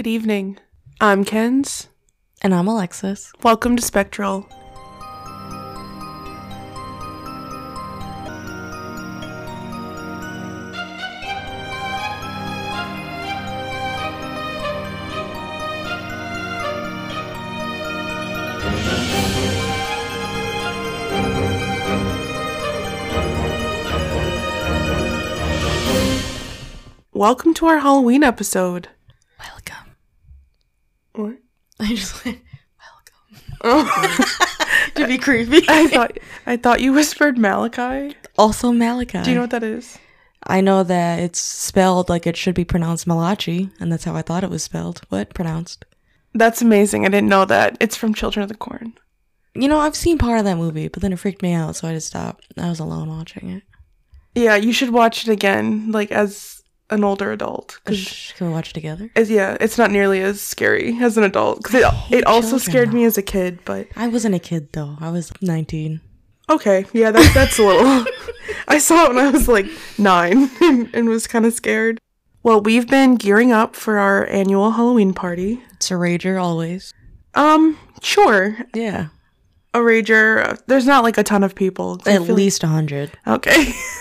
Good evening. I'm Kens. And I'm Alexis. Welcome to Spectral. Welcome to our Halloween episode. Welcome. What? I just went, Oh, to be creepy. I thought I thought you whispered Malachi. also Malachi. Do you know what that is? I know that it's spelled like it should be pronounced Malachi, and that's how I thought it was spelled. What? Pronounced. That's amazing. I didn't know that. It's from Children of the Corn. You know, I've seen part of that movie, but then it freaked me out, so I just stopped. I was alone watching it. Yeah, you should watch it again, like as an older adult. 'cause Sh- Can we watch it together? it's, yeah, it's not nearly as scary as an adult. Because it, it also children, scared though. me as a kid. But I wasn't a kid though. I was 19. okay, yeah, that, that's a little. I saw it when I was like nine and, and was kind of scared. Well, we've been gearing up for our annual Halloween party. It's a rager always. Um, sure, Yeah. a rager. There's not like a ton of people. At least a 100. Okay.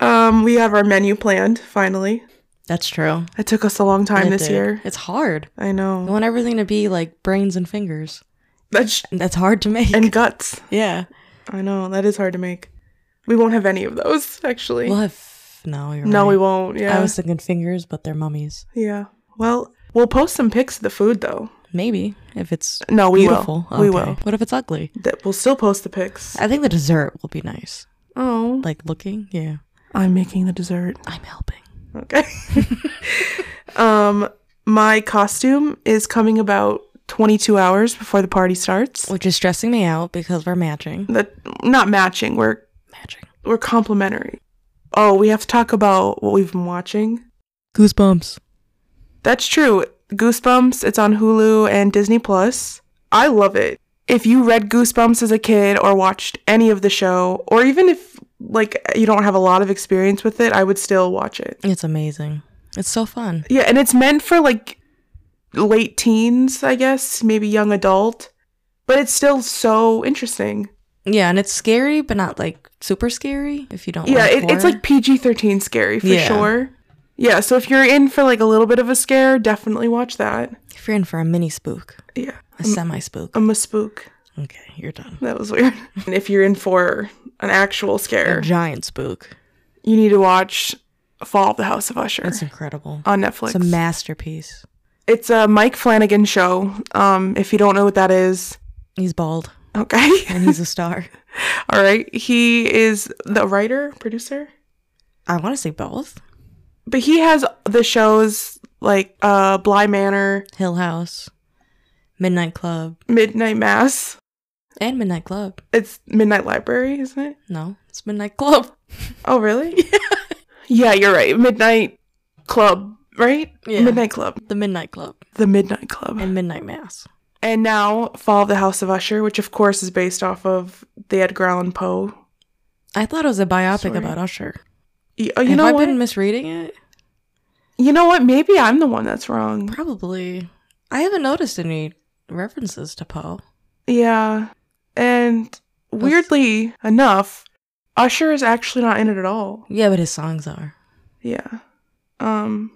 um, we have our menu planned finally. That's true. It took us a long time It this did. year. It's hard. I know. I want everything to be like brains and fingers. That's And That's hard to make. and guts. yeah. I know that is hard to make. We won't have any of those actually. We'll have. No, you're no, right. we won't. Yeah. I was thinking fingers, but they're mummies. yeah. Well, we'll post some pics of the food though. Maybe if it's No, we beautiful. will. We will. What if it's ugly? That we'll still post the pics. I think the dessert will be nice. Oh, Like looking. Yeah. I'm making the dessert. I'm helping. Okay. um, my costume is coming about 22 hours before the party starts. Which is stressing me out because we're matching. That not matching. We're Matching. we're complementary. Oh, we have to talk about what we've been watching. Goosebumps. That's true. Goosebumps, it's on Hulu and Disney Plus. I love it. If you read Goosebumps as a kid or watched any of the show, or even if like you don't have a lot of experience with it, I would still watch it. It's amazing. It's so fun. Yeah, and it's meant for like late teens, I guess, maybe young adult, but it's still so interesting. Yeah, and it's scary, but not like super scary. If you don't. yeah, like it, it's like PG 13 scary for Yeah. sure. Yeah, so if you're in for like a little bit of a scare, definitely watch that. if you're in for a mini spook, Yeah, a um, semi spook. A spook. Okay, you're done. That was weird. and if you're in for an actual scare, A giant spook. you need to watch Fall of the House of Usher It's incredible. on Netflix. It's a masterpiece. it's a Mike Flanagan show. Um, if you don't know what that is, He's bald okay. and he's a star. All right. He is the writer, producer, I want to say both. but he has the shows like uh, Bly Manor, Hill House, Midnight Club, Midnight Mass. And Midnight Club. It's Midnight Library, isn't it? No, it's Midnight Club. Oh, really? yeah, yeah, you're right. Midnight Club, right? Yeah. Midnight Club. The Midnight Club The Midnight Club. and Midnight Mass. And now Fall of the House of Usher, which of course is based off of the Edgar Allan Poe. I thought it was a biopic Sorry. about Usher. Y- Oh, you Have know I what? been misreading it? you know what? Maybe I'm the one that's wrong. Probably. I haven't noticed any references to Poe. Yeah. And weirdly enough, Usher is actually not in it at all. Yeah, but his songs are. Yeah. Um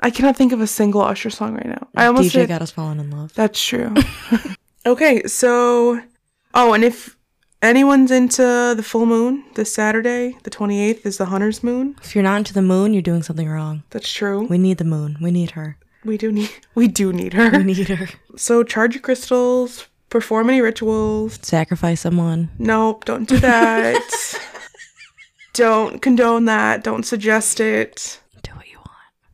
I cannot think of a single Usher song right now. I almost DJ said, got us falling in love. That's true. okay, so oh, and if anyone's into the full moon, this Saturday, the 28th is the hunter's moon. If you're not into the moon, you're doing something wrong. That's true. We need the moon. We need her. We do need we do need her. We need her. So charge your crystals, perform any rituals. Sacrifice someone. Nope, don't do that. don't condone that. Don't suggest it. Do what you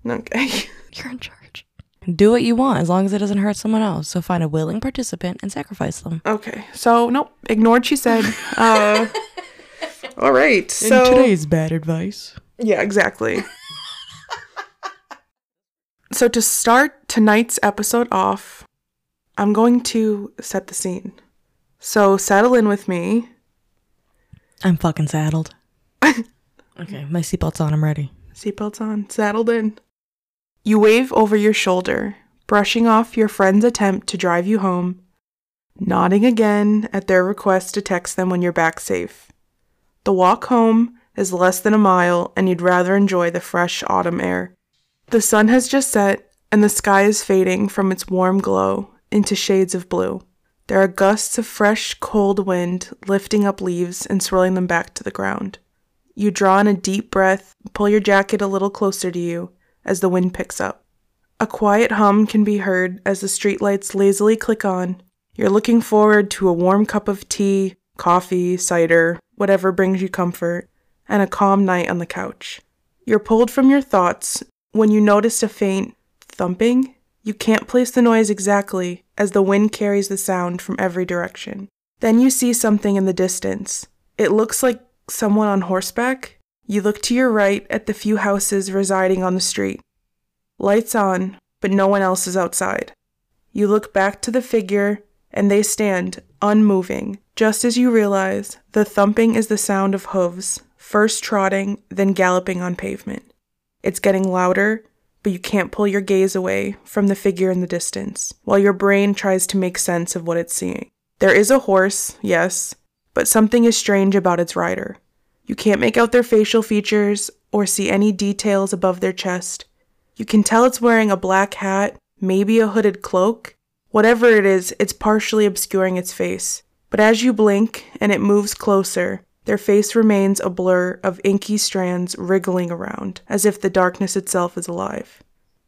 want. Okay. You're in charge. Do what you want as long as it doesn't hurt someone else. So find a willing participant and sacrifice them. Okay. So nope, ignored she said. Uh All right. So today's bad advice. Yeah, exactly. so to start tonight's episode off, I'm going to set the scene. So settle in with me. I'm fucking saddled. okay, my seatbelt's on. I'm ready. Seatbelts on, saddled in. You wave over your shoulder, brushing off your friend's attempt to drive you home, nodding again at their request to text them when you're back safe. The walk home is less than a mile, and you'd rather enjoy the fresh autumn air. The sun has just set, and the sky is fading from its warm glow into shades of blue. There are gusts of fresh, cold wind lifting up leaves and swirling them back to the ground. You draw in a deep breath, pull your jacket a little closer to you as the wind picks up. A quiet hum can be heard as the streetlights lazily click on. You're looking forward to a warm cup of tea, coffee, cider, whatever brings you comfort, and a calm night on the couch. You're pulled from your thoughts when you notice a faint thumping. You can't place the noise exactly as the wind carries the sound from every direction. Then you see something in the distance. It looks like someone on horseback. You look to your right at the few houses residing on the street. Lights on, but no one else is outside. You look back to the figure, and they stand, unmoving, just as you realize the thumping is the sound of hooves, first trotting, then galloping on pavement. It's getting louder, but you can't pull your gaze away from the figure in the distance, while your brain tries to make sense of what it's seeing. There is a horse, yes, but something is strange about its rider. You can't make out their facial features or see any details above their chest. You can tell it's wearing a black hat, maybe a hooded cloak. Whatever it is, it's partially obscuring its face. But as you blink and it moves closer, their face remains a blur of inky strands wriggling around, as if the darkness itself is alive.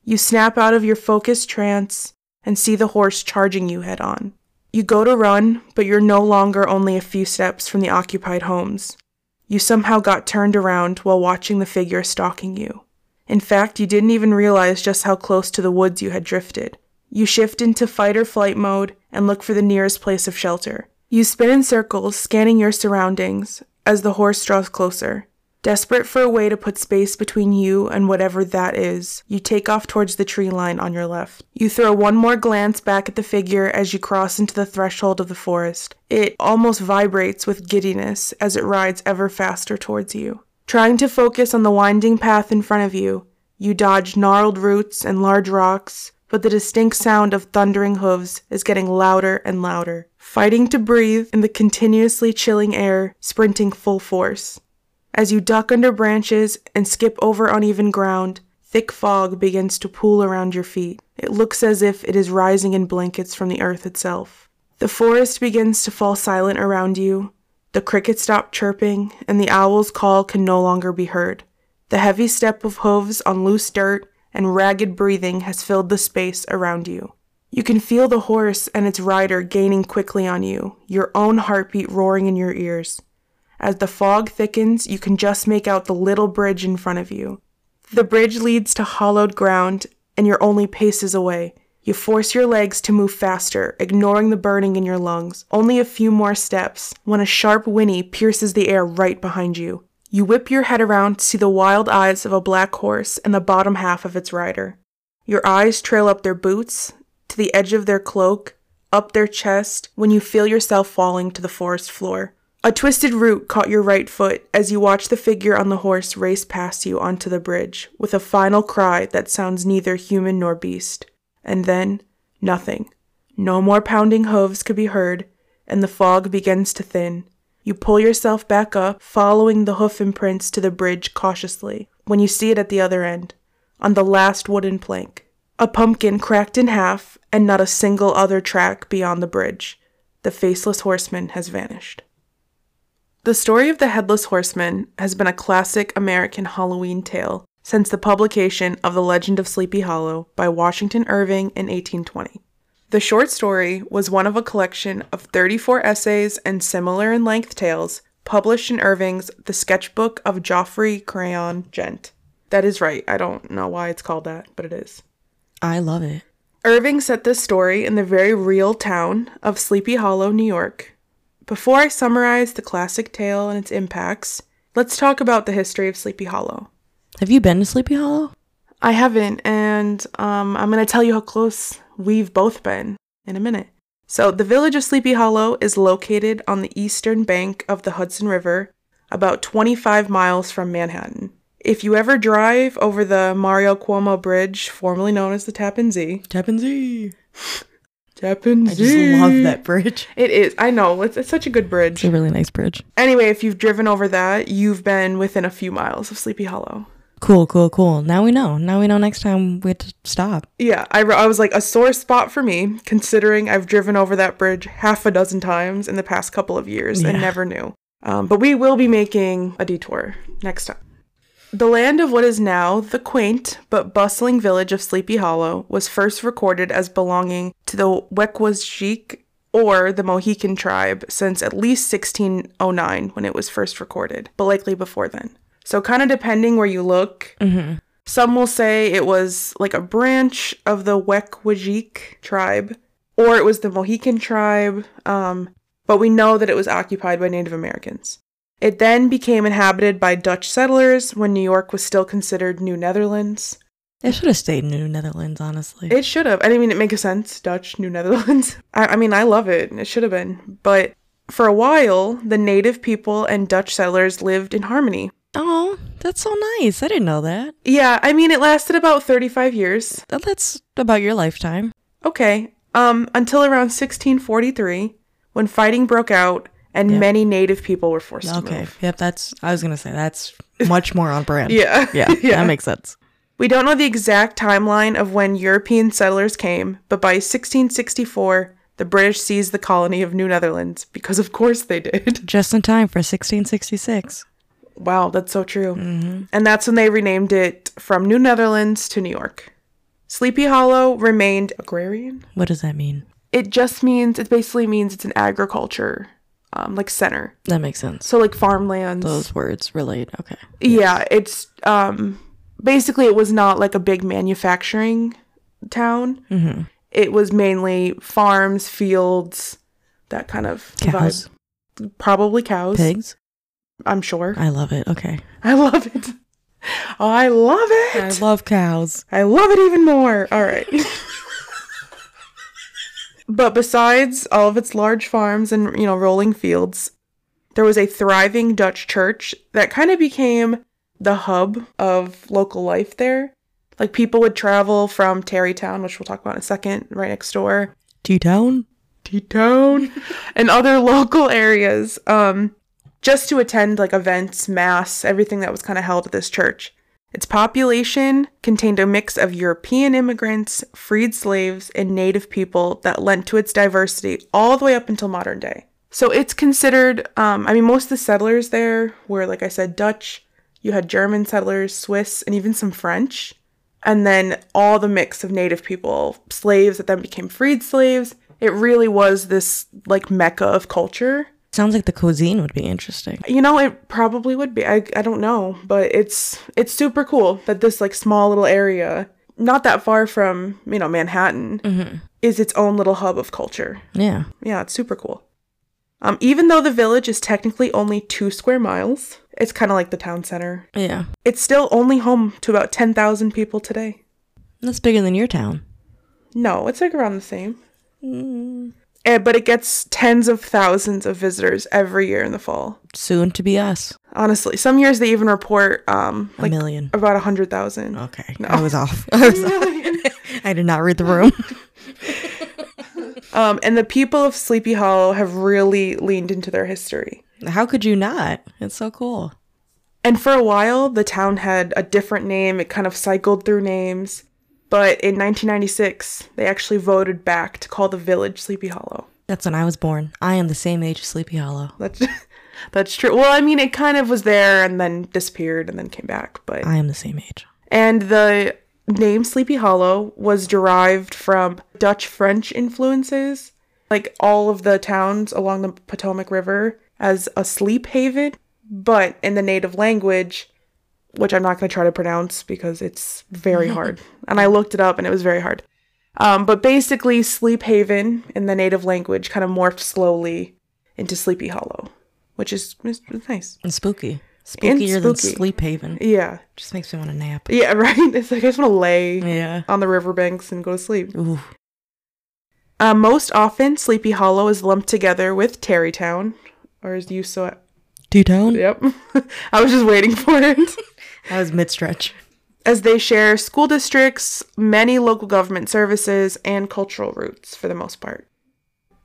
You snap out of your focused trance and see the horse charging you head on. You go to run, but you're no longer only a few steps from the occupied homes. You somehow got turned around while watching the figure stalking you. In fact, you didn't even realize just how close to the woods you had drifted. You shift into fight or flight mode and look for the nearest place of shelter. You spin in circles, scanning your surroundings as the horse draws closer. Desperate for a way to put space between you and whatever that is, you take off towards the tree line on your left. You throw one more glance back at the figure as you cross into the threshold of the forest. It almost vibrates with giddiness as it rides ever faster towards you. Trying to focus on the winding path in front of you, you dodge gnarled roots and large rocks, but the distinct sound of thundering hooves is getting louder and louder. Fighting to breathe in the continuously chilling air, sprinting full force. As you duck under branches and skip over uneven ground, thick fog begins to pool around your feet. It looks as if it is rising in blankets from the earth itself. The forest begins to fall silent around you. The crickets stop chirping, and the owl's call can no longer be heard. The heavy step of hooves on loose dirt and ragged breathing has filled the space around you. You can feel the horse and its rider gaining quickly on you, your own heartbeat roaring in your ears. As the fog thickens, you can just make out the little bridge in front of you. The bridge leads to hollowed ground, and you're only paces away. You force your legs to move faster, ignoring the burning in your lungs. Only a few more steps when a sharp whinny pierces the air right behind you. You whip your head around to see the wild eyes of a black horse and the bottom half of its rider. Your eyes trail up their boots, to the edge of their cloak, up their chest, when you feel yourself falling to the forest floor. A twisted root caught your right foot as you watch the figure on the horse race past you onto the bridge with a final cry that sounds neither human nor beast. And then, nothing. No more pounding hooves could be heard, and the fog begins to thin. You pull yourself back up, following the hoof imprints to the bridge cautiously, when you see it at the other end, on the last wooden plank. A pumpkin cracked in half, and not a single other track beyond the bridge. The faceless horseman has vanished. The story of the Headless Horseman has been a classic American Halloween tale since the publication of The Legend of Sleepy Hollow by Washington Irving in 1820. The short story was one of a collection of 34 essays and similar in length tales published in Irving's The Sketchbook of Geoffrey Crayon Gent. That is right. I don't know why it's called that, but it is. I love it. Irving set this story in the very real town of Sleepy Hollow, New York, before I summarize the classic tale and its impacts, let's talk about the history of Sleepy Hollow. Have you been to Sleepy Hollow? I haven't, and um, I'm going to tell you how close we've both been in a minute. So, the village of Sleepy Hollow is located on the eastern bank of the Hudson River, about 25 miles from Manhattan. If you ever drive over the Mario Cuomo Bridge, formerly known as the Tappan Zee, Tappan Zee. Tappan Zee. I just love that bridge. It is. I know. It's, it's such a good bridge. It's a really nice bridge. Anyway, if you've driven over that, you've been within a few miles of Sleepy Hollow. Cool, cool, cool. Now we know. Now we know next time we have to stop. Yeah, I, I was like a sore spot for me, considering I've driven over that bridge half a dozen times in the past couple of years and never knew. Um, but we will be making a detour next time. The land of what is now the quaint but bustling village of Sleepy Hollow was first recorded as belonging to the Wecquaesgeek or the Mohican tribe since at least 1609 when it was first recorded, but likely before then. So, kind of depending where you look, some will say it was like a branch of the Wecquaesgeek tribe, or it was the Mohican tribe, um, but we know that it was occupied by Native Americans. It then became inhabited by Dutch settlers when New York was still considered New Netherlands. It should have stayed New Netherlands, honestly. It should have. I mean, it makes sense. Dutch, New Netherlands. I, I mean, I love it. It should have been. But for a while, the native people and Dutch settlers lived in harmony. Oh, that's so nice. I didn't know that. Yeah, I mean, it lasted about 35 years. That's about your lifetime. Okay. Um, until around 1643, when fighting broke out and Yeah. many native people were forced to Okay. move. Yep, that's I was gonna say that's much more on brand. Yeah. Yeah, yeah. that makes sense. we don't know the exact timeline of when European settlers came, but by 1664, the British seized the colony of New Netherlands because, of course, they did. Just in time for 1666. Wow, that's so true. And that's when they renamed it from New Netherlands to New York. Sleepy Hollow remained agrarian. What does that mean? It just means, it basically means it's an agriculture, um, like center. That makes sense. So like farmlands. Those words relate. Okay. Yeah, it's um basically it was not like a big manufacturing town. Mm-hmm. It was mainly farms, fields, that kind of Cows, vibe. Probably cows. pigs. I'm sure. I love it. Okay. I love it. Oh, I love it. I love cows. I love it even more. All right. but besides all of its large farms and, you know, rolling fields, there was a thriving Dutch church that kind of became the hub of local life there. Like people would travel from Tarrytown, which we'll talk about in a second, right next door, T Town. T-Town, and other local areas, um, just to attend like events, mass, everything that was kind of held at this church. Its population contained a mix of European immigrants, freed slaves, and native people that lent to its diversity all the way up until modern day. So it's considered, um, I mean, most of the settlers there were, like I said, Dutch. You had German settlers, Swiss, and even some French. And then all the mix of native people, slaves that then became freed slaves. It really was this like mecca of culture. Sounds like the cuisine would be interesting. You know, it probably would be. I, I don't know, but it's it's super cool that this like small little area, not that far from you know Manhattan, is its own little hub of culture. Yeah. Yeah, it's super cool. Um, even though the village is technically only two square miles, it's kind of like the town center. Yeah. It's still only home to about ten thousand people today. That's bigger than your town. No, it's like around the same. Eh, but it gets tens of thousands of visitors every year in the fall. Soon to be us. Honestly, some years they even report um A million. about a hundred thousand. Okay. No. I was off. I was off. I did not read the room. Um, and the people of Sleepy Hollow have really leaned into their history. How could you not? It's so cool. And for a while, the town had a different name. It kind of cycled through names. But in 1996, they actually voted back to call the village Sleepy Hollow. That's when I was born. I am the same age as Sleepy Hollow. That's that's true. Well, I mean, it kind of was there and then disappeared and then came back. But I am the same age. and the name Sleepy Hollow was derived from Dutch French influences, like all of the towns along the Potomac River as a sleep haven, but in the native language, which I'm not going to try to pronounce because it's very hard. And I looked it up and it was very hard. Um, but basically, Sleep Haven in the native language kind of morphed slowly into Sleepy Hollow, which is, is nice. And spooky. Spookier than spooky. Sleep Haven. Yeah. Just makes me want to nap. Yeah, right? It's like I just want to lay Yeah. on the riverbanks and go to sleep. Ooh. Uh, most often, Sleepy Hollow is lumped together with Tarrytown, or is used so. T Town? Yep, I was just waiting for it. That was mid stretch. as they share school districts, many local government services, and cultural roots for the most part.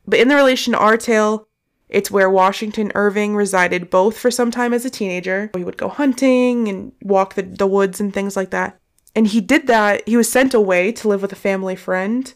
But in the relation to our tale, it's where Washington Irving resided both for some time as a teenager. He would go hunting and walk the, the woods and things like that. And he did that. He was sent away to live with a family friend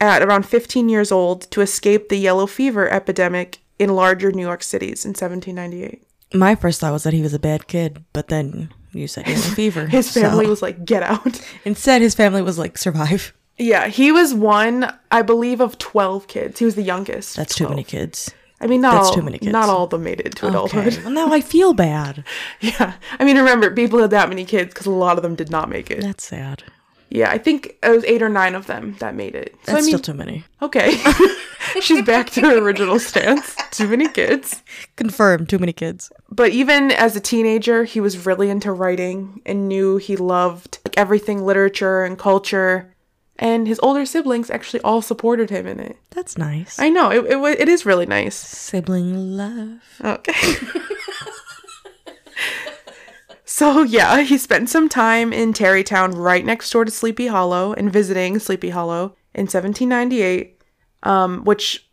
at around 15 years old to escape the yellow fever epidemic in larger New York cities in 1798. My first thought was that he was a bad kid, but then you said he had a fever. His family so- was like, get out. Instead, his family was like, survive. Yeah, he was one, I believe, of 12 kids. He was the youngest. That's of too many kids. I mean, not That's all, too many kids. Not all of them made it to adulthood. Okay. Well, now I feel bad. Yeah. I mean, remember, people had that many kids because a lot of them did not make it. That's sad. Yeah, I think it was eight or nine of them that made it. So, That's I mean, still too many. okay. She's back to her original stance. Too many kids. Confirmed. Too many kids. But even as a teenager, he was really into writing and knew he loved like everything literature and culture. And his older siblings actually all supported him in it. That's nice. I know, it, it, it is really nice. Sibling love. Okay. so, yeah, he spent some time in Tarrytown right next door to Sleepy Hollow and visiting Sleepy Hollow in 1798, um, which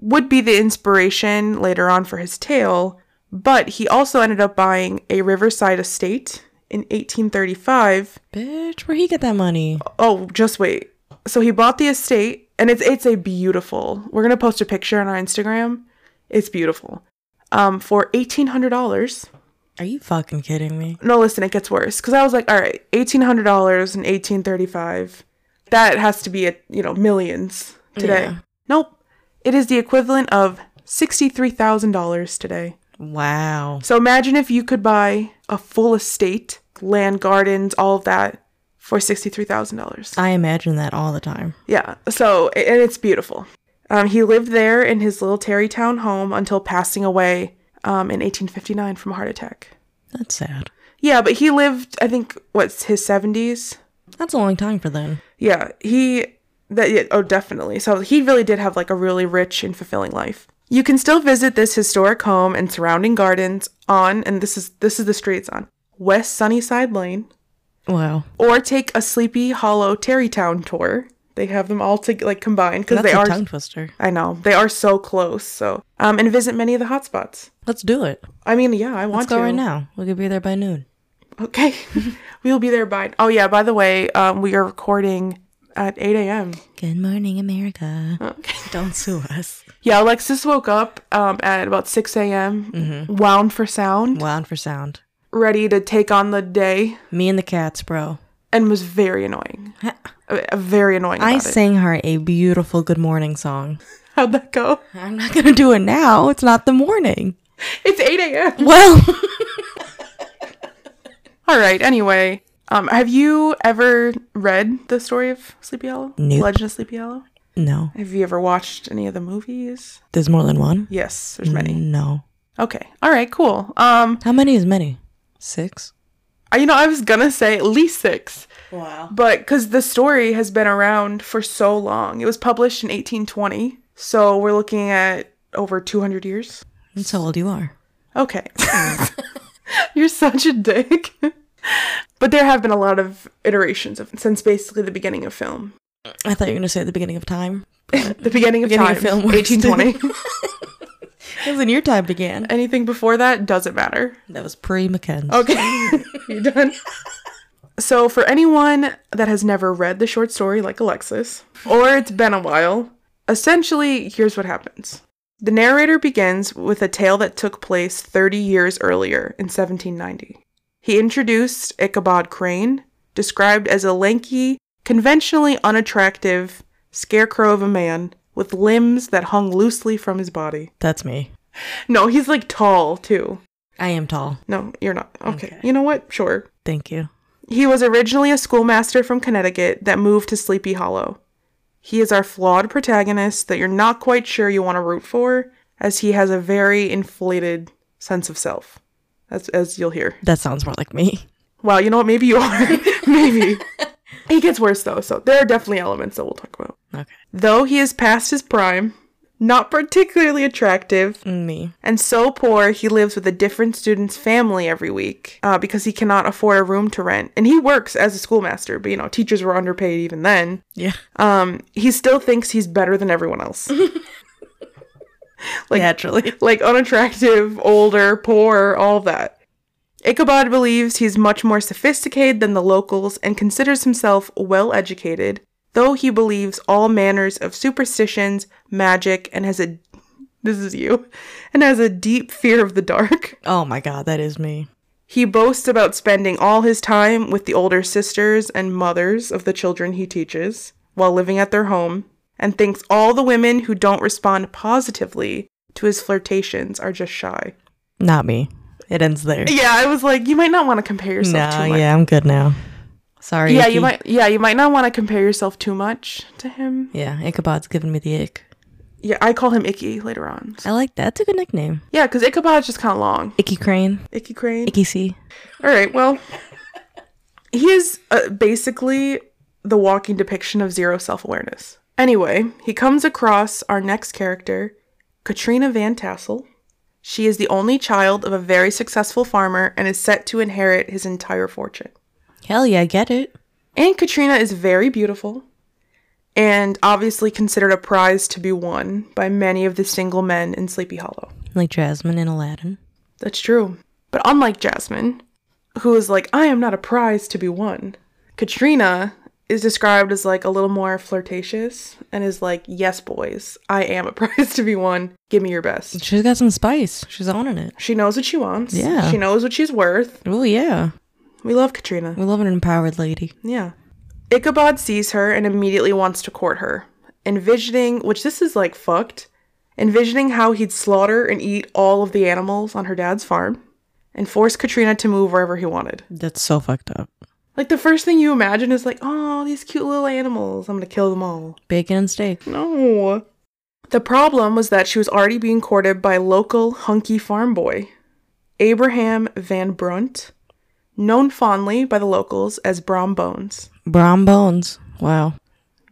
would be the inspiration later on for his tale. But he also ended up buying a riverside estate in 1835 Bitch, where he get that money? Oh, just wait. So he bought the estate, and it's it's a beautiful. We're gonna post a picture on our Instagram. It's beautiful. Um, for eighteen hundred dollars. Are you fucking kidding me? No, listen, it gets worse. Cause I was like, all right, eighteen hundred dollars in eighteen thirty five. That has to be at you know millions today. Yeah. Nope, it is the equivalent of sixty three thousand dollars today. Wow. So imagine if you could buy a full estate, land, gardens, all of that for sixty three thousand dollars. I imagine that all the time. Yeah. So, and it's beautiful. Um, he lived there in his little Tarrytown home until passing away um, in 1859 from a heart attack. That's sad. Yeah, but he lived, I think, what's his 70s? That's a long time for then. Yeah, he that yeah, oh definitely. So he really did have like a really rich and fulfilling life. You can still visit this historic home and surrounding gardens on and this is this is the street it's on. West Sunnyside Lane Wow. or take a Sleepy Hollow Tarrytown tour. They have them all to like combined because That's they a are tongue twister. I know. They are so close. So, um, and visit many of the hotspots. Let's do it. I mean, yeah, I want to. Let's go to. right now. We could be there by noon. Okay. we will be there by. Oh, yeah, by the way, um, we are recording at 8 a.m. Good morning, America. Okay. Don't sue us. Yeah, Alexis woke up um, at about 6 a.m., Mm-hmm. wound for sound, Wound for sound. ready to take on the day, Me and the cats, bro. and was very annoying. Uh, very annoying. I About it. sang her a beautiful good morning song. How'd that go? I'm not gonna do it now. It's not the morning. It's 8 a.m. Well, All right, anyway. Um, have you ever read the story of Sleepy Hollow? Nope. Legend of Sleepy Hollow? no. Have you ever watched any of the movies? There's more than one. Yes, there's many. No. Okay. All right, cool. Um, How many is many? Six. I- you know, I was gonna say at least six, Wow. but because the story has been around for so long, it was published in 1820, so we're looking at over 200 years. That's how old you are. Okay. You're such a dick. but there have been a lot of iterations of since basically the beginning of film. I thought you were gonna say the beginning of time. The beginning of Beginning time, of film 1820. It was when your time began. Anything before that doesn't matter. That was pre McKenzie. Okay, you done? So, for anyone that has never read the short story like Alexis, or it's been a while, essentially, here's what happens. The narrator begins with a tale that took place 30 years earlier in 1790. He introduced Ichabod Crane, described as a lanky, conventionally unattractive scarecrow of a man with limbs that hung loosely from his body. That's me. No, he's like tall too. I am tall. No, you're not. Okay. Okay. You know what? Sure. Thank you. He was originally a schoolmaster from Connecticut that moved to Sleepy Hollow. He is our flawed protagonist that you're not quite sure you want to root for, as he has a very inflated sense of self, as, as you'll hear. That sounds more like me. Well, you know what? Maybe you are. Maybe. He gets worse, though, so there are definitely elements that we'll talk about. Okay. Though he is past his prime, not particularly attractive, Me. and so poor he lives with a different student's family every week uh, because he cannot afford a room to rent. And he works as a schoolmaster, but you know, teachers were underpaid even then. Yeah. Um, he still thinks he's better than everyone else. like Naturally. like unattractive, older, poor, all that. Ichabod believes he's much more sophisticated than the locals and considers himself well educated, though he believes all manners of superstitions, magic, and has a this is you, and has a deep fear of the dark. Oh my god, that is me. He boasts about spending all his time with the older sisters and mothers of the children he teaches while living at their home, and thinks all the women who don't respond positively to his flirtations are just shy. Not me. It ends there. Yeah, I was like, you might not want to compare yourself No, too much. yeah, I'm good now. Sorry. Yeah, Icky. you might. Yeah, you might not want to compare yourself too much to him. Yeah, Ichabod's giving me the ick. Yeah, I call him Icky later on. I like that. That's a good nickname. Yeah, because Ichabod's just kind of long. Icky Crane. Icky Crane. Icky C. All right, well, he is uh, basically the walking depiction of zero self awareness. Anyway, he comes across our next character, Katrina Van Tassel. She is the only child of a very successful farmer and is set to inherit his entire fortune. Hell yeah, I get it. And Katrina is very beautiful and obviously considered a prize to be won by many of the single men in Sleepy Hollow. Like Jasmine in Aladdin. That's true. But unlike Jasmine, who is like, I am not a prize to be won, Katrina is described as like a little more flirtatious and is like, Yes, boys, I am a prize to be won. Give me your best. She's got some spice. She's owning it. She knows what she wants. Yeah. She knows what she's worth. Oh yeah. We love Katrina. We love an empowered lady. Yeah. Ichabod sees her and immediately wants to court her, envisioning, which this is like fucked, envisioning how he'd slaughter and eat all of the animals on her dad's farm and force Katrina to move wherever he wanted. That's so fucked up. Like the first thing you imagine is like, oh, these cute little animals. I'm gonna kill them all. Bacon and steak. No. The problem was that she was already being courted by local hunky farm boy, Abraham Van Brunt, known fondly by the locals as Brom Bones. Brom bones. Wow.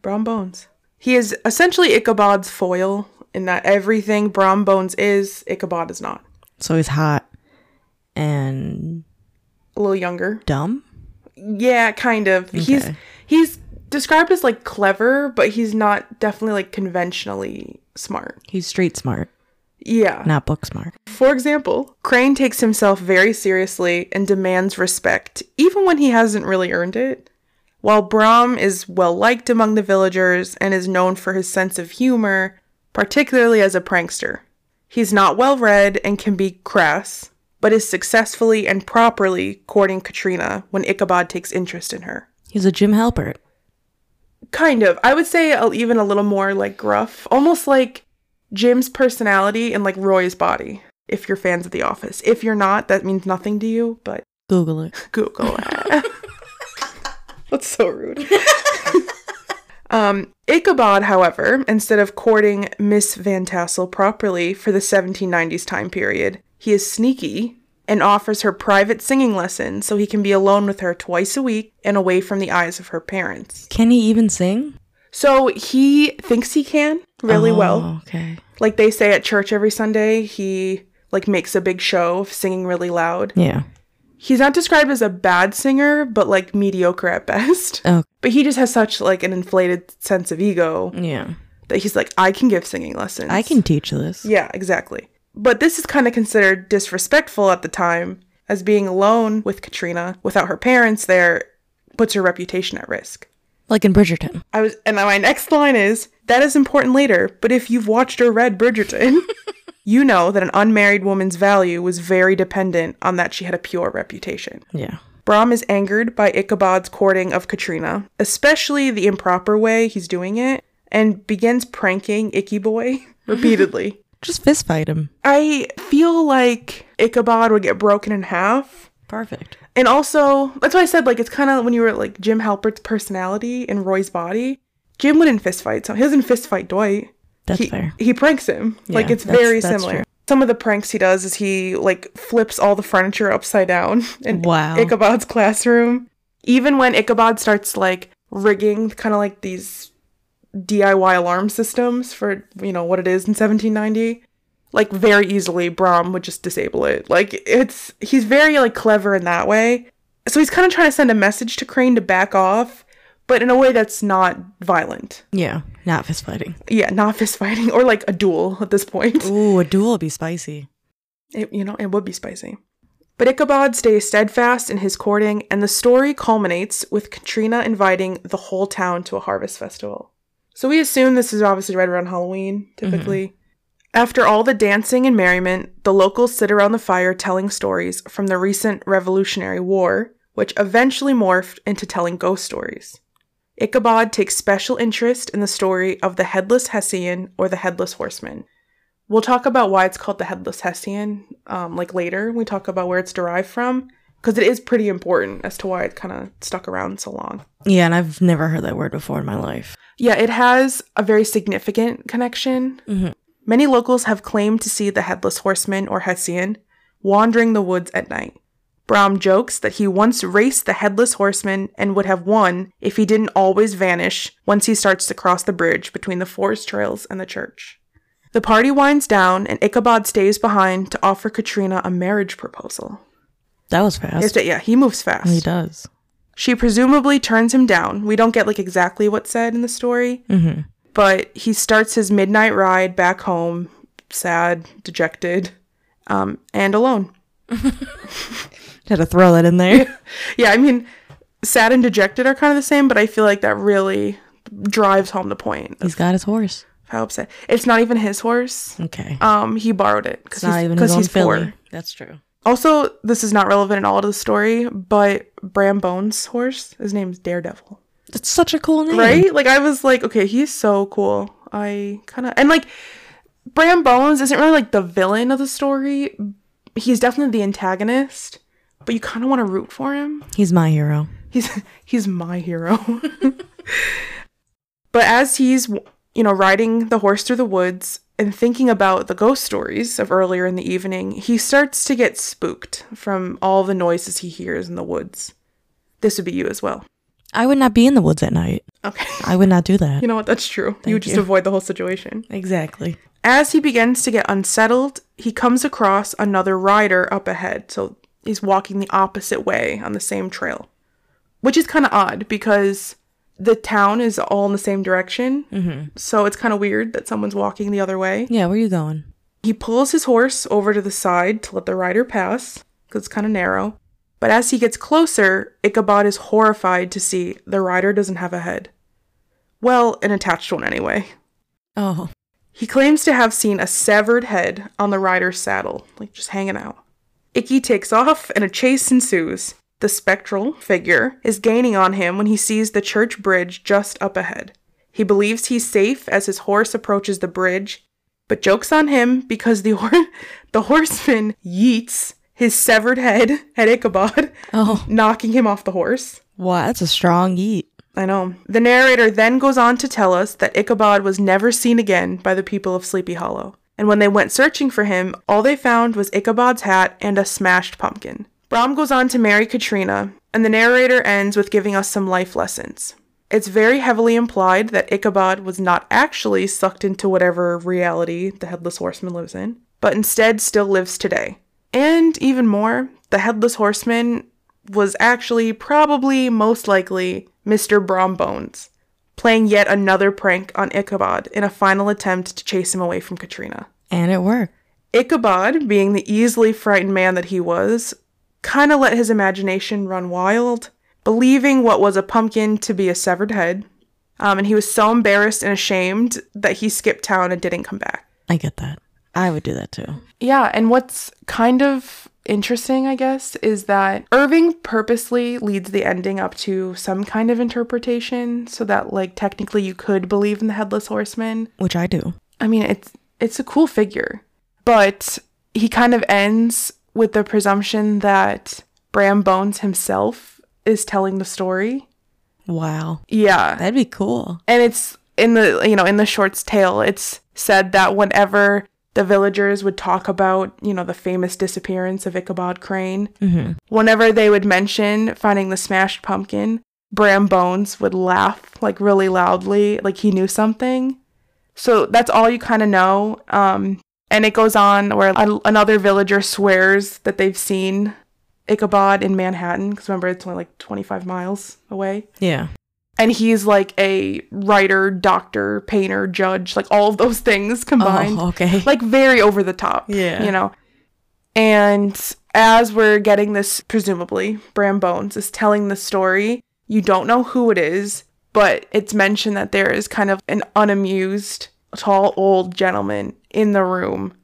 Brom Bones. He is essentially Ichabod's foil in that everything Brom Bones is, Ichabod is not. So he's hot and A little younger. dumb. Yeah, kind of. He's he's described as like clever, but he's not definitely like conventionally smart. He's street smart, Yeah. not book smart. For example, Crane takes himself very seriously and demands respect, even when he hasn't really earned it. While Brom is well liked among the villagers and is known for his sense of humor, particularly as a prankster. He's not well read and can be crass, but is successfully and properly courting Katrina when Ichabod takes interest in her. He's a Jim Halpert. Kind of. I would say even a little more like gruff, almost like Jim's personality and like Roy's body. If you're fans of The Office, if you're not, that means nothing to you. But Google it. Google it. That's so rude. um, Ichabod, however, instead of courting Miss Van Tassel properly for the 1790s time period, he is sneaky and offers her private singing lessons so he can be alone with her twice a week and away from the eyes of her parents. Can he even sing? So he thinks he can really oh, well. Oh, okay. Like they say at church every Sunday, he like makes a big show of singing really loud. Yeah. He's not described as a bad singer, but like mediocre at best. Oh, But he just has such like an inflated sense of ego yeah. that he's like, I can give singing lessons. I can teach this. Yeah, exactly. But this is kind of considered disrespectful at the time, as being alone with Katrina without her parents there puts her reputation at risk. Like in Bridgerton. I was, and my next line is that is important later, but if you've watched or read Bridgerton, you know that an unmarried woman's value was very dependent on that she had a pure reputation. Yeah. Brom is angered by Ichabod's courting of Katrina, especially the improper way he's doing it, and begins pranking Icky Boy repeatedly. Just fist fight him. I feel like Ichabod would get broken in half. Perfect. And also, that's why I said, like, it's kind of when you were like Jim Halpert's personality and Roy's body. Jim wouldn't fist fight, so he doesn't fist fight Dwight. That's he, fair. He pranks him. Yeah, like it's that's- very that's similar. true. Some of the pranks he does is he like flips all the furniture upside down in Wow. Ichabod's classroom. Even when Ichabod starts like rigging kind of like these DIY alarm systems for, you know, what it is in 1790, like very easily Brom would just disable it. Like it's he's very like clever in that way. So he's kind of trying to send a message to Crane to back off, but in a way that's not violent. Yeah, not fist fighting. Yeah, not fist fighting or like a duel at this point. Ooh, a duel would be spicy. It, you know, it would be spicy. But Ichabod stays steadfast in his courting, and the story culminates with Katrina inviting the whole town to a harvest festival. So we assume this is obviously right around Halloween, typically. Mm-hmm. After all the dancing and merriment, the locals sit around the fire telling stories from the recent Revolutionary War, which eventually morphed into telling ghost stories. Ichabod takes special interest in the story of the Headless Hessian or the Headless Horseman. We'll talk about why it's called the Headless Hessian, um, like later. We talk about where it's derived from, because it is pretty important as to why it kind of stuck around so long. Yeah, and I've never heard that word before in my life. Yeah, it has a very significant connection. Mhm. Many locals have claimed to see the Headless Horseman or Hessian wandering the woods at night. Brom jokes that he once raced the Headless Horseman and would have won if he didn't always vanish once he starts to cross the bridge between the forest trails and the church. The party winds down, and Ichabod stays behind to offer Katrina a marriage proposal. That was fast. Yeah, he moves fast. he does. She presumably turns him down. We don't get like exactly what's said in the story, Mm-hmm. But he starts his midnight ride back home, sad, dejected, um, and alone. Had to throw that in there. Yeah, I mean, sad and dejected are kind of the same, but I feel like that really drives home the point He's got his horse. how upset. It's not even his horse. Okay. Um, he borrowed it because he's, even his he's filly. poor. That's true. Also, this is not relevant at all to the story, but Brom Bones' horse, his name's Daredevil. That's such a cool name. right? Like I was like, okay, he's so cool. I kind of and like Brom Bones isn't really like the villain of the story. He's definitely the antagonist, but you kind of want to root for him. He's my hero. He's he's my hero. but as he's you know riding the horse through the woods and thinking about the ghost stories of earlier in the evening, he starts to get spooked from all the noises he hears in the woods. This would be you as well. I would not be in the woods at night. Okay. I would not do that. You know what? That's true. Thank you would just you. avoid the whole situation. exactly. As he begins to get unsettled, he comes across another rider up ahead. So he's walking the opposite way on the same trail, which is kind of odd because the town is all in the same direction. Mm-hmm. So it's kind of weird that someone's walking the other way. Yeah, where are you going? He pulls his horse over to the side to let the rider pass because it's kind of narrow. But as he gets closer, Ichabod is horrified to see the rider doesn't have a head. Well, an attached one anyway. Oh, He claims to have seen a severed head on the rider's saddle, like just hanging out. Icky takes off and a chase ensues. The spectral figure is gaining on him when he sees the church bridge just up ahead. He believes he's safe as his horse approaches the bridge, but jokes on him because the hor- the horseman yeets his severed head at Ichabod, oh, knocking him off the horse. wow, that's a strong eat. I know. The narrator then goes on to tell us that Ichabod was never seen again by the people of Sleepy Hollow. And when they went searching for him, all they found was Ichabod's hat and a smashed pumpkin. Brom goes on to marry Katrina, and the narrator ends with giving us some life lessons. It's very heavily implied that Ichabod was not actually sucked into whatever reality the Headless Horseman lives in, but instead still lives today. And even more, the Headless Horseman was actually probably most likely Mr. Brom Bones, playing yet another prank on Ichabod in a final attempt to chase him away from Katrina. And it worked. Ichabod, being the easily frightened man that he was, kind of let his imagination run wild, believing what was a pumpkin to be a severed head. Um, and he was so embarrassed and ashamed that he skipped town and didn't come back. I get that. I would do that too. Yeah, and what's kind of interesting, I guess, is that Irving purposely leads the ending up to some kind of interpretation so that like technically you could believe in the headless horseman. Which I do. I mean, it's it's a cool figure, but he kind of ends with the presumption that Brom Bones himself is telling the story. Wow. Yeah. That'd be cool. and it's in the you know in the short's tale it's said that whenever the villagers would talk about you know the famous disappearance of ichabod crane Mm-hmm. whenever they would mention finding the smashed pumpkin Brom Bones would laugh like really loudly, like he knew something. So that's all you kind of know. Um, and it goes on where an- another villager swears that they've seen Ichabod in Manhattan, because remember it's only like 25 miles away. Yeah. And he's like a writer, doctor, painter, judge, like all of those things oh, combined Oh, okay. like very over the top. Yeah. You know? And as we're getting this, presumably, Brom Bones is telling the story. You don't know who it is, but it's mentioned that there is kind of an unamused, tall, old gentleman in the room,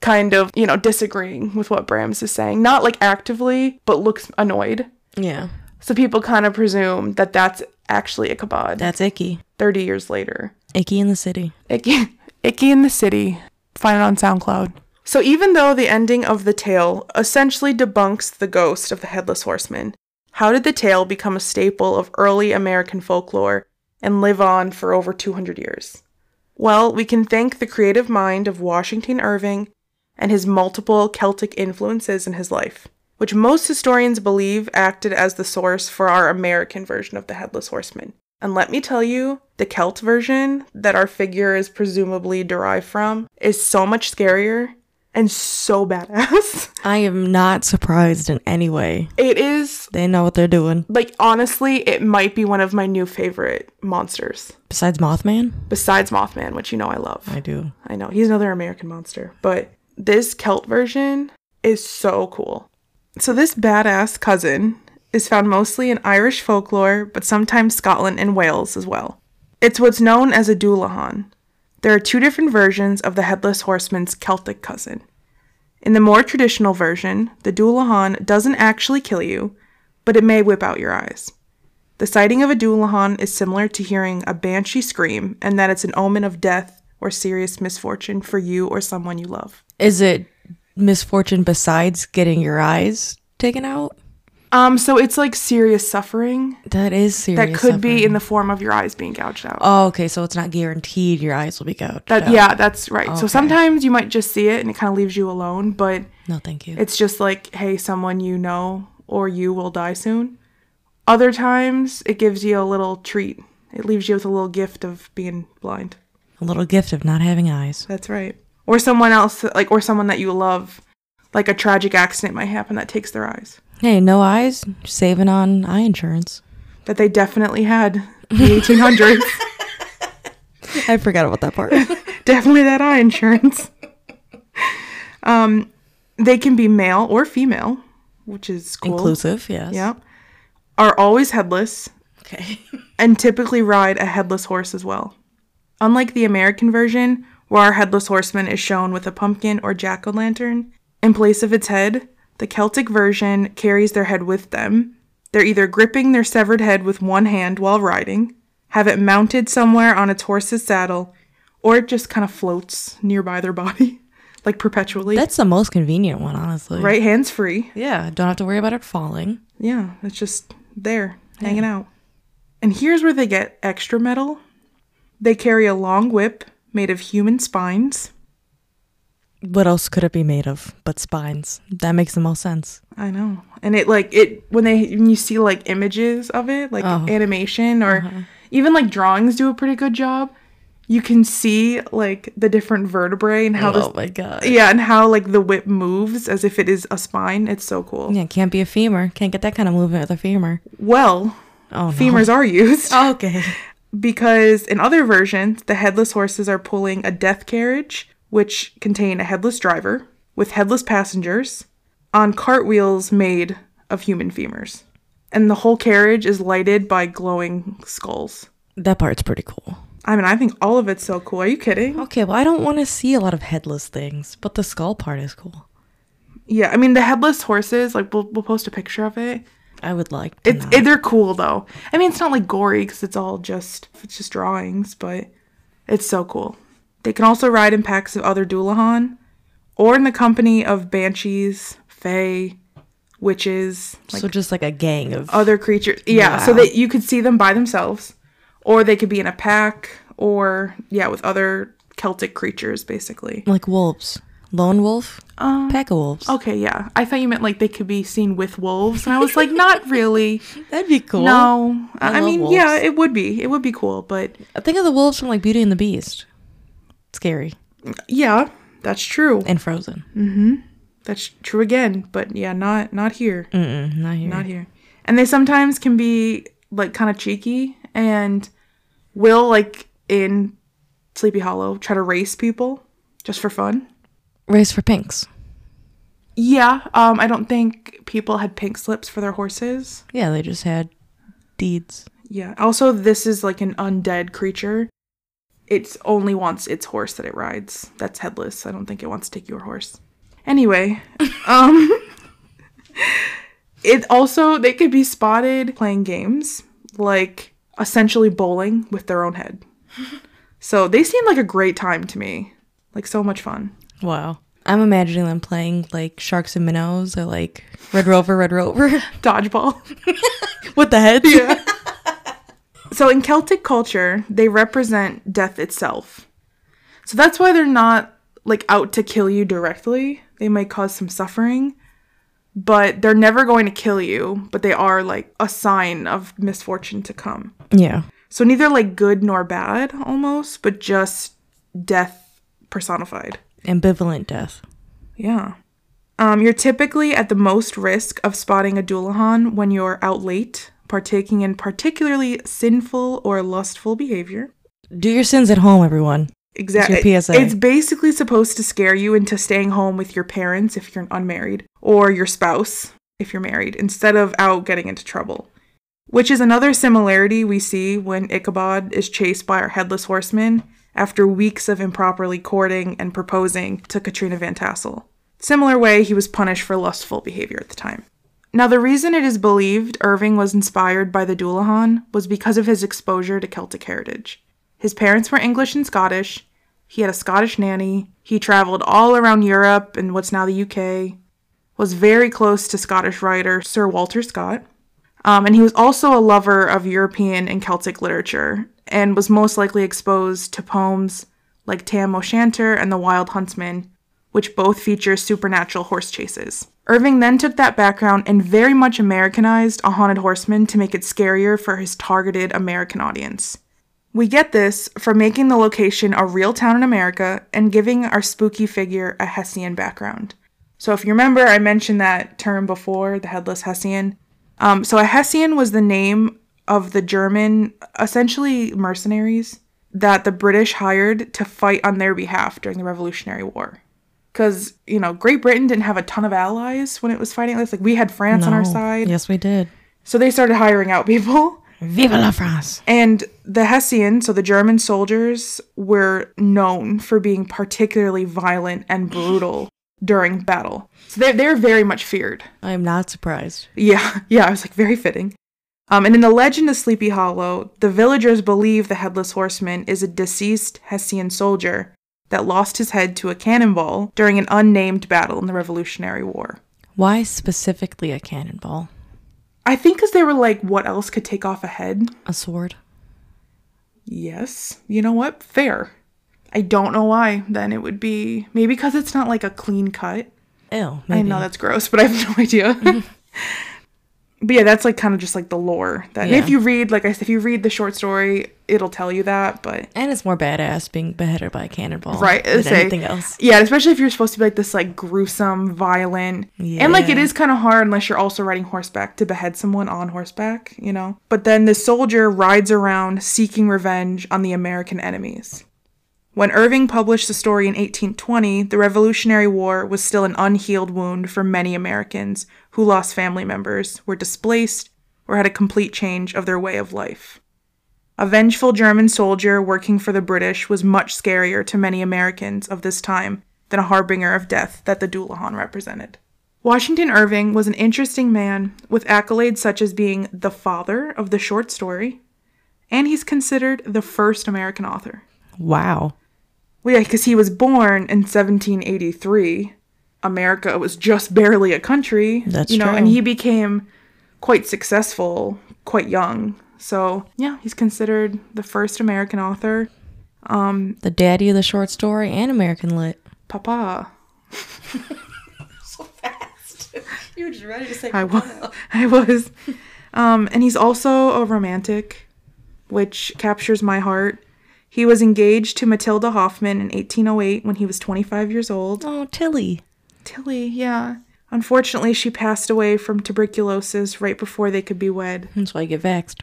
kind of, you know, disagreeing with what Brams is saying. Not like actively, but looks annoyed. yeah. So people kind of presume that that's actually Ichabod That's icky. 30 years later. Icky in the city. Icky, Icky in the City. Find it on SoundCloud. So even though the ending of the tale essentially debunks the ghost of the Headless Horseman, how did the tale become a staple of early American folklore and live on for over 200 years? Well, we can thank the creative mind of Washington Irving and his multiple Celtic influences in his life, which most historians believe acted as the source for our American version of the Headless Horseman. And let me tell you, the Celt version that our figure is presumably derived from is so much scarier and so badass. I am not surprised in any way. It is, They know what they're doing. like, honestly, it might be one of my new favorite monsters. Besides Mothman? Besides Mothman, which you know I love. I do. I know, he's another American monster. But this Celt version is so cool. So, this badass cousin is found mostly in Irish folklore, but sometimes Scotland and Wales as well. It's what's known as a Dullahan. There are two different versions of the Headless Horseman's Celtic cousin. In the more traditional version, the Dullahan doesn't actually kill you, but it may whip out your eyes. The sighting of a Dullahan is similar to hearing a banshee scream, and that it's an omen of death or serious misfortune for you or someone you love. Is it misfortune besides getting your eyes taken out? Um, so it's like serious suffering That is serious. that could be in the form of your eyes being gouged out. Oh, okay. So it's not guaranteed your eyes will be gouged. that out. yeah, that's right. So sometimes you might just see it and it kind of leaves you alone, but No, thank you. it's just like, hey, someone you know or you will die soon. Other times it gives you a little treat. It leaves you with a little gift of being blind. a little gift of not having eyes. That's right. Or someone else like or someone that you love like a tragic accident might happen that takes their eyes. Hey, no eyes, saving on eye insurance. That they definitely had in the 1800s. I forgot about that part. definitely that eye insurance. um, they can be male or female, which is cool. Inclusive, yes. Yeah. Are always headless Okay. and typically ride a headless horse as well. Unlike the American version, where our headless horseman is shown with a pumpkin or jack o' lantern, in place of its head, the Celtic version carries their head with them. They're either gripping their severed head with one hand while riding, have it mounted somewhere on its horse's saddle, or it just kind of floats nearby their body, like perpetually. That's the most convenient one, honestly. right hands free. Yeah, don't have to worry about it falling. Yeah, it's just there, hanging out. And here's where they get extra metal. They carry a long whip made of human spines. What else could it be made of but spines? That makes the most sense. I know. And it like it when they when you see like images of it, like Oh. animation or uh-huh. even like drawings do a pretty good job. You can see like the different vertebrae and how oh this my god. yeah, and how like the whip moves as if it is a spine. It's so cool. Yeah, can't be a femur. Can't get that kind of movement with a femur. Well, Oh no. femurs are used. Okay. Because in other versions, the headless horses are pulling a death carriage, which contain a headless driver with headless passengers on cartwheels made of human femurs. And the whole carriage is lighted by glowing skulls. That part's pretty cool. I mean, I think all of it's so cool. Are you kidding? Okay, well I don't want to see a lot of headless things, but the skull part is cool. Yeah, I mean, the headless horses, like, we'll, we'll post a picture of it. I would like to It's it, they're cool though. I mean, it's not like gory because it's all just it's just drawings, but it's so cool. They can also ride in packs of other Dullahan, or in the company of banshees, fae, witches, like so just like a gang of other creatures. Yeah, so that you could see them by themselves, or they could be in a pack, or yeah, with other Celtic creatures, basically. like wolves. Lone wolf, Um, pack of wolves. okay, yeah. I thought you meant like they could be seen with wolves, and I was like, not really. that'd be cool. No, I I, mean, wolves. yeah, it would be. It would be cool, but Think of the wolves from like Beauty and the Beast. Scary yeah, that's true. and Frozen. Mhm. That's true again, but yeah, not not here. Mm-mm, not here. Not here. And they sometimes can be like kind of cheeky and will like in Sleepy Hollow try to race people just for fun. Race for pinks. Yeah, um I don't think people had pink slips for their horses. Yeah, they just had deeds. Yeah. Also, this is like an undead creature. It's only wants its horse that it rides. That's headless. I don't think it wants to take your horse. Anyway, um it also they could be spotted playing games like essentially bowling with their own head. So they seem like a great time to me. Like so much fun. Wow. I'm imagining them playing like sharks and minnows or like Red Rover, Red Rover Dodgeball. with the heads. Yeah. so in Celtic culture, they represent death itself. So that's why they're not like out to kill you directly. They might cause some suffering, but they're never going to kill you, but they are like a sign of misfortune to come. Yeah. So neither like good nor bad almost, but just death personified. Ambivalent death. Yeah. Um, you're typically at the most risk of spotting a Dullahan when you're out late, partaking in particularly sinful or lustful behavior. Do your sins at home, everyone. Exactly. PSA. It's basically supposed to scare you into staying home with your parents if you're unmarried, or your spouse if you're married, instead of out getting into trouble. Which is another similarity we see when Ichabod is chased by our headless horseman after weeks of improperly courting and proposing to Katrina Van Tassel. Similar way he was punished for lustful behavior at the time. Now, the reason it is believed Irving was inspired by the Dullahan was because of his exposure to Celtic heritage. His parents were English and Scottish. He had a Scottish nanny. He traveled all around Europe and what's now the UK. Was very close to Scottish writer Sir Walter Scott. Um, and he was also a lover of European and Celtic literature and was most likely exposed to poems like Tam O'Shanter and The Wild Huntsman, which both feature supernatural horse chases. Irving then took that background and very much Americanized A Haunted Horseman to make it scarier for his targeted American audience. We get this from making the location a real town in America and giving our spooky figure a Hessian background. So, if you remember, I mentioned that term before, the headless Hessian. Um, so, a Hessian was the name of the German, essentially mercenaries, that the British hired to fight on their behalf during the Revolutionary War. Because, you know, Great Britain didn't have a ton of allies when it was fighting this. Like, we had France on our side. Yes, we did. So, they started hiring out people. Vive la France. And the Hessians, so the German soldiers, were known for being particularly violent and brutal during battle. So they're, they're very much feared. I am not surprised. Yeah, yeah, I was like, very fitting. Um, and in the legend of Sleepy Hollow, the villagers believe the Headless Horseman is a deceased Hessian soldier that lost his head to a cannonball during an unnamed battle in the Revolutionary War. Why specifically a cannonball? I think because they were like, what else could take off a head? A sword? Yes. You know what? Fair. I don't know why then it would be. Maybe because it's not like a clean cut. Ew. I know that's gross, but I have no idea. but yeah, that's like kind of just like the lore. That Yeah. if you read, like I said, if you read the short story, it'll tell you that. But And it's more badass being beheaded by a cannonball right, uh, than say- anything else. Yeah, especially if you're supposed to be like this like gruesome, violent, and like it is kind of hard unless you're also riding horseback to behead someone on horseback, you know. But then the soldier rides around seeking revenge on the American enemies. When Irving published the story in 1820, the Revolutionary War was still an unhealed wound for many Americans who lost family members, were displaced, or had a complete change of their way of life. A vengeful German soldier working for the British was much scarier to many Americans of this time than a harbinger of death that the Dullahan represented. Washington Irving was an interesting man with accolades such as being the father of the short story, and he's considered the first American author. Wow. Well, yeah, because he was born in 1783. America was just barely a country. That's you know, true. and he became quite successful quite young. So yeah, he's considered the first American author. The daddy of the short story and American lit. Papa. so fast. you were just ready to say I was. I was. Um, and he's also a romantic, which captures my heart. He was engaged to Matilda Hoffman in 1808 when he was 25 years old. Oh, Tilly. Tilly, yeah. Unfortunately, she passed away from tuberculosis right before they could be wed. That's why you get vaxxed.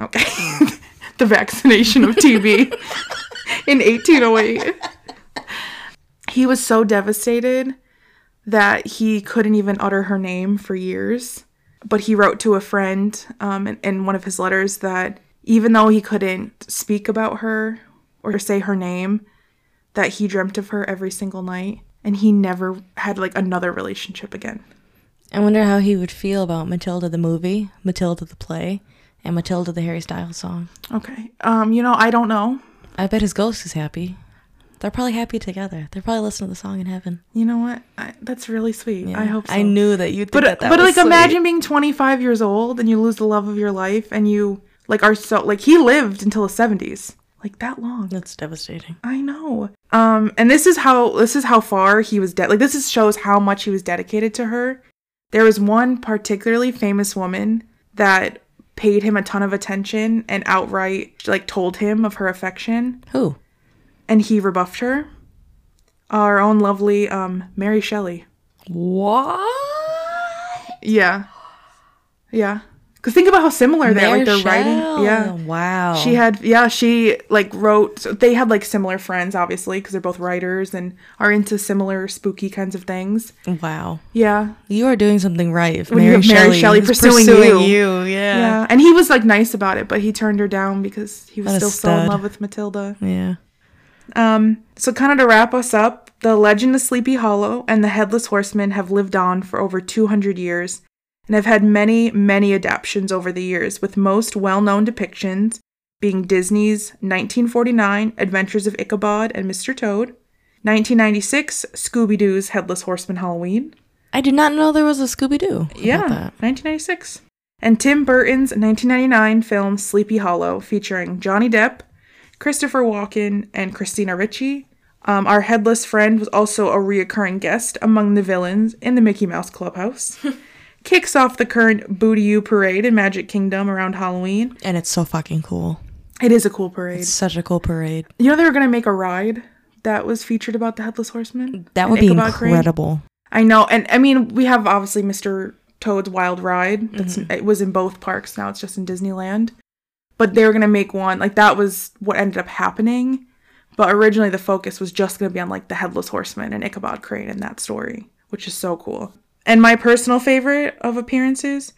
Okay. the vaccination of TB in 1808. He was so devastated that he couldn't even utter her name for years. But he wrote to a friend um, in, in one of his letters that even though he couldn't speak about her or say her name, that he dreamt of her every single night and he never had like another relationship again. I wonder how he would feel about Matilda the movie, Matilda the play, and Matilda the Harry Styles song. Okay. Um, you know, I don't know. I bet his ghost is happy. They're probably happy together. They're probably listening to the song in heaven. You know what? I, that's really sweet. I hope so. I knew that you'd think but that, that but like sweet. imagine being 25 years old and you lose the love of your life and you like are so like he lived until his 70s. Like that long. That's devastating. I know. Um and this is how this is how far he was dead. Like this is, shows how much he was dedicated to her. There was one particularly famous woman that paid him a ton of attention and outright like told him of her affection Who? and he rebuffed her. Our own lovely um Mary Shelley. What? Yeah. Yeah. Cuz think about how similar they are Like they're writing. Yeah. Wow. She had yeah, she like wrote so they had like similar friends obviously cuz they're both writers and are into similar spooky kinds of things. Wow. Yeah. You are doing something right. If When you Mary, have Mary Shelley, Shelley is pursuing you. Yeah. Yeah. And he was like nice about it, but he turned her down because he was still so in love with Matilda. Yeah. Um, so kind of to wrap us up, the legend of Sleepy Hollow and the Headless Horseman have lived on for over 200 years and have had many, many adaptations over the years, with most well-known depictions being Disney's 1949 Adventures of Ichabod and Mr. Toad, 1996 Scooby-Doo's Headless Horseman Halloween, I did not know there was a Scooby Doo. yeah, 1996. And Tim Burton's 1999 film Sleepy Hollow, featuring Johnny Depp, Christopher Walken, and Christina Ricci. Um, our headless friend was also a reoccurring guest among the villains in the Mickey Mouse Clubhouse. Kicks off the current Boo To You parade in Magic Kingdom around Halloween. And it's so fucking cool. It is a cool parade. It's such a cool parade. You know they were gonna make a ride that was featured about the headless horseman. That would be Ichabod Crane? incredible. I know, and I mean, we have obviously Mr. Toad's Wild Ride. That's mm-hmm. it was in both parks. Now it's just in Disneyland. But they were gonna make one like that was what ended up happening. But originally the focus was just gonna be on like the Headless Horseman and Ichabod Crane in that story, which is so cool. And my personal favorite of appearances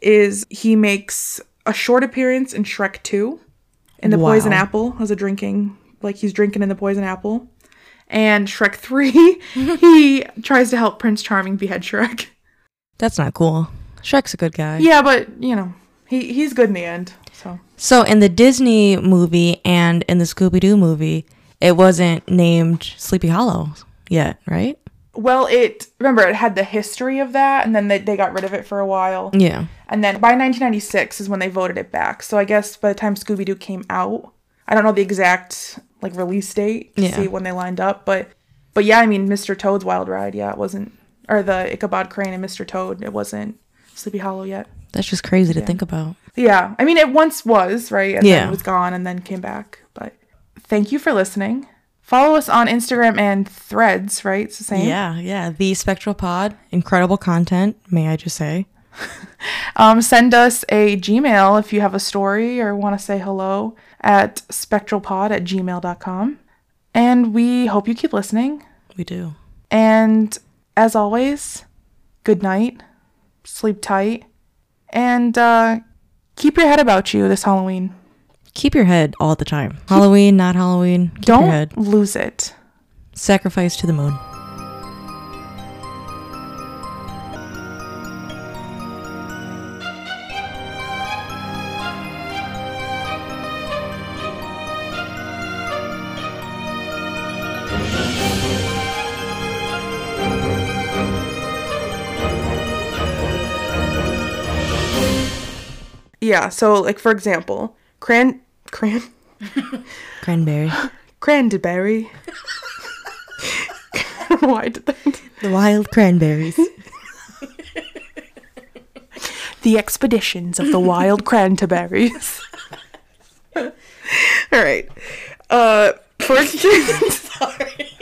is he makes a short appearance in Shrek 2 in the Poison Apple as a drinking like he's drinking in the Poison Apple. And Shrek 3, he tries to help Prince Charming behead Shrek. That's not cool. Shrek's a good guy. Yeah, but you know, he he's good in the end. So So in the Disney movie and in the Scooby Doo movie, it wasn't named Sleepy Hollow yet, right? Well, it remember it had the history of that, and then they, they got rid of it for a while, Yeah. and then by 1996 is when they voted it back. So I guess by the time Scooby Doo came out, I don't know the exact like release date to Yeah. see when they lined up, but but yeah, I mean, Mr. Toad's Wild Ride, yeah, it wasn't, or the Ichabod Crane and Mr. Toad, it wasn't Sleepy Hollow yet. That's just crazy to think about. Yeah, I mean, it once was, right? And Yeah. then it was gone and then came back. But thank you for listening. Follow us on Instagram and threads, right? It's the same. Yeah, yeah. The Spectral Pod, incredible content, may I just say. Um, send us a Gmail if you have a story or want to say hello at spectralpod at gmail.com. And we hope you keep listening. We do. And as always, good night, sleep tight, and uh, keep your head about you this Halloween. Keep your head all the time. Halloween, not Halloween. Keep your head. Don't lose it. Sacrifice to the moon. Yeah, so like for example, cran cran Cranberry. cranberry. don't why did that. The wild cranberries. The expeditions of the wild cranberries. All right. Uh, first. Sorry.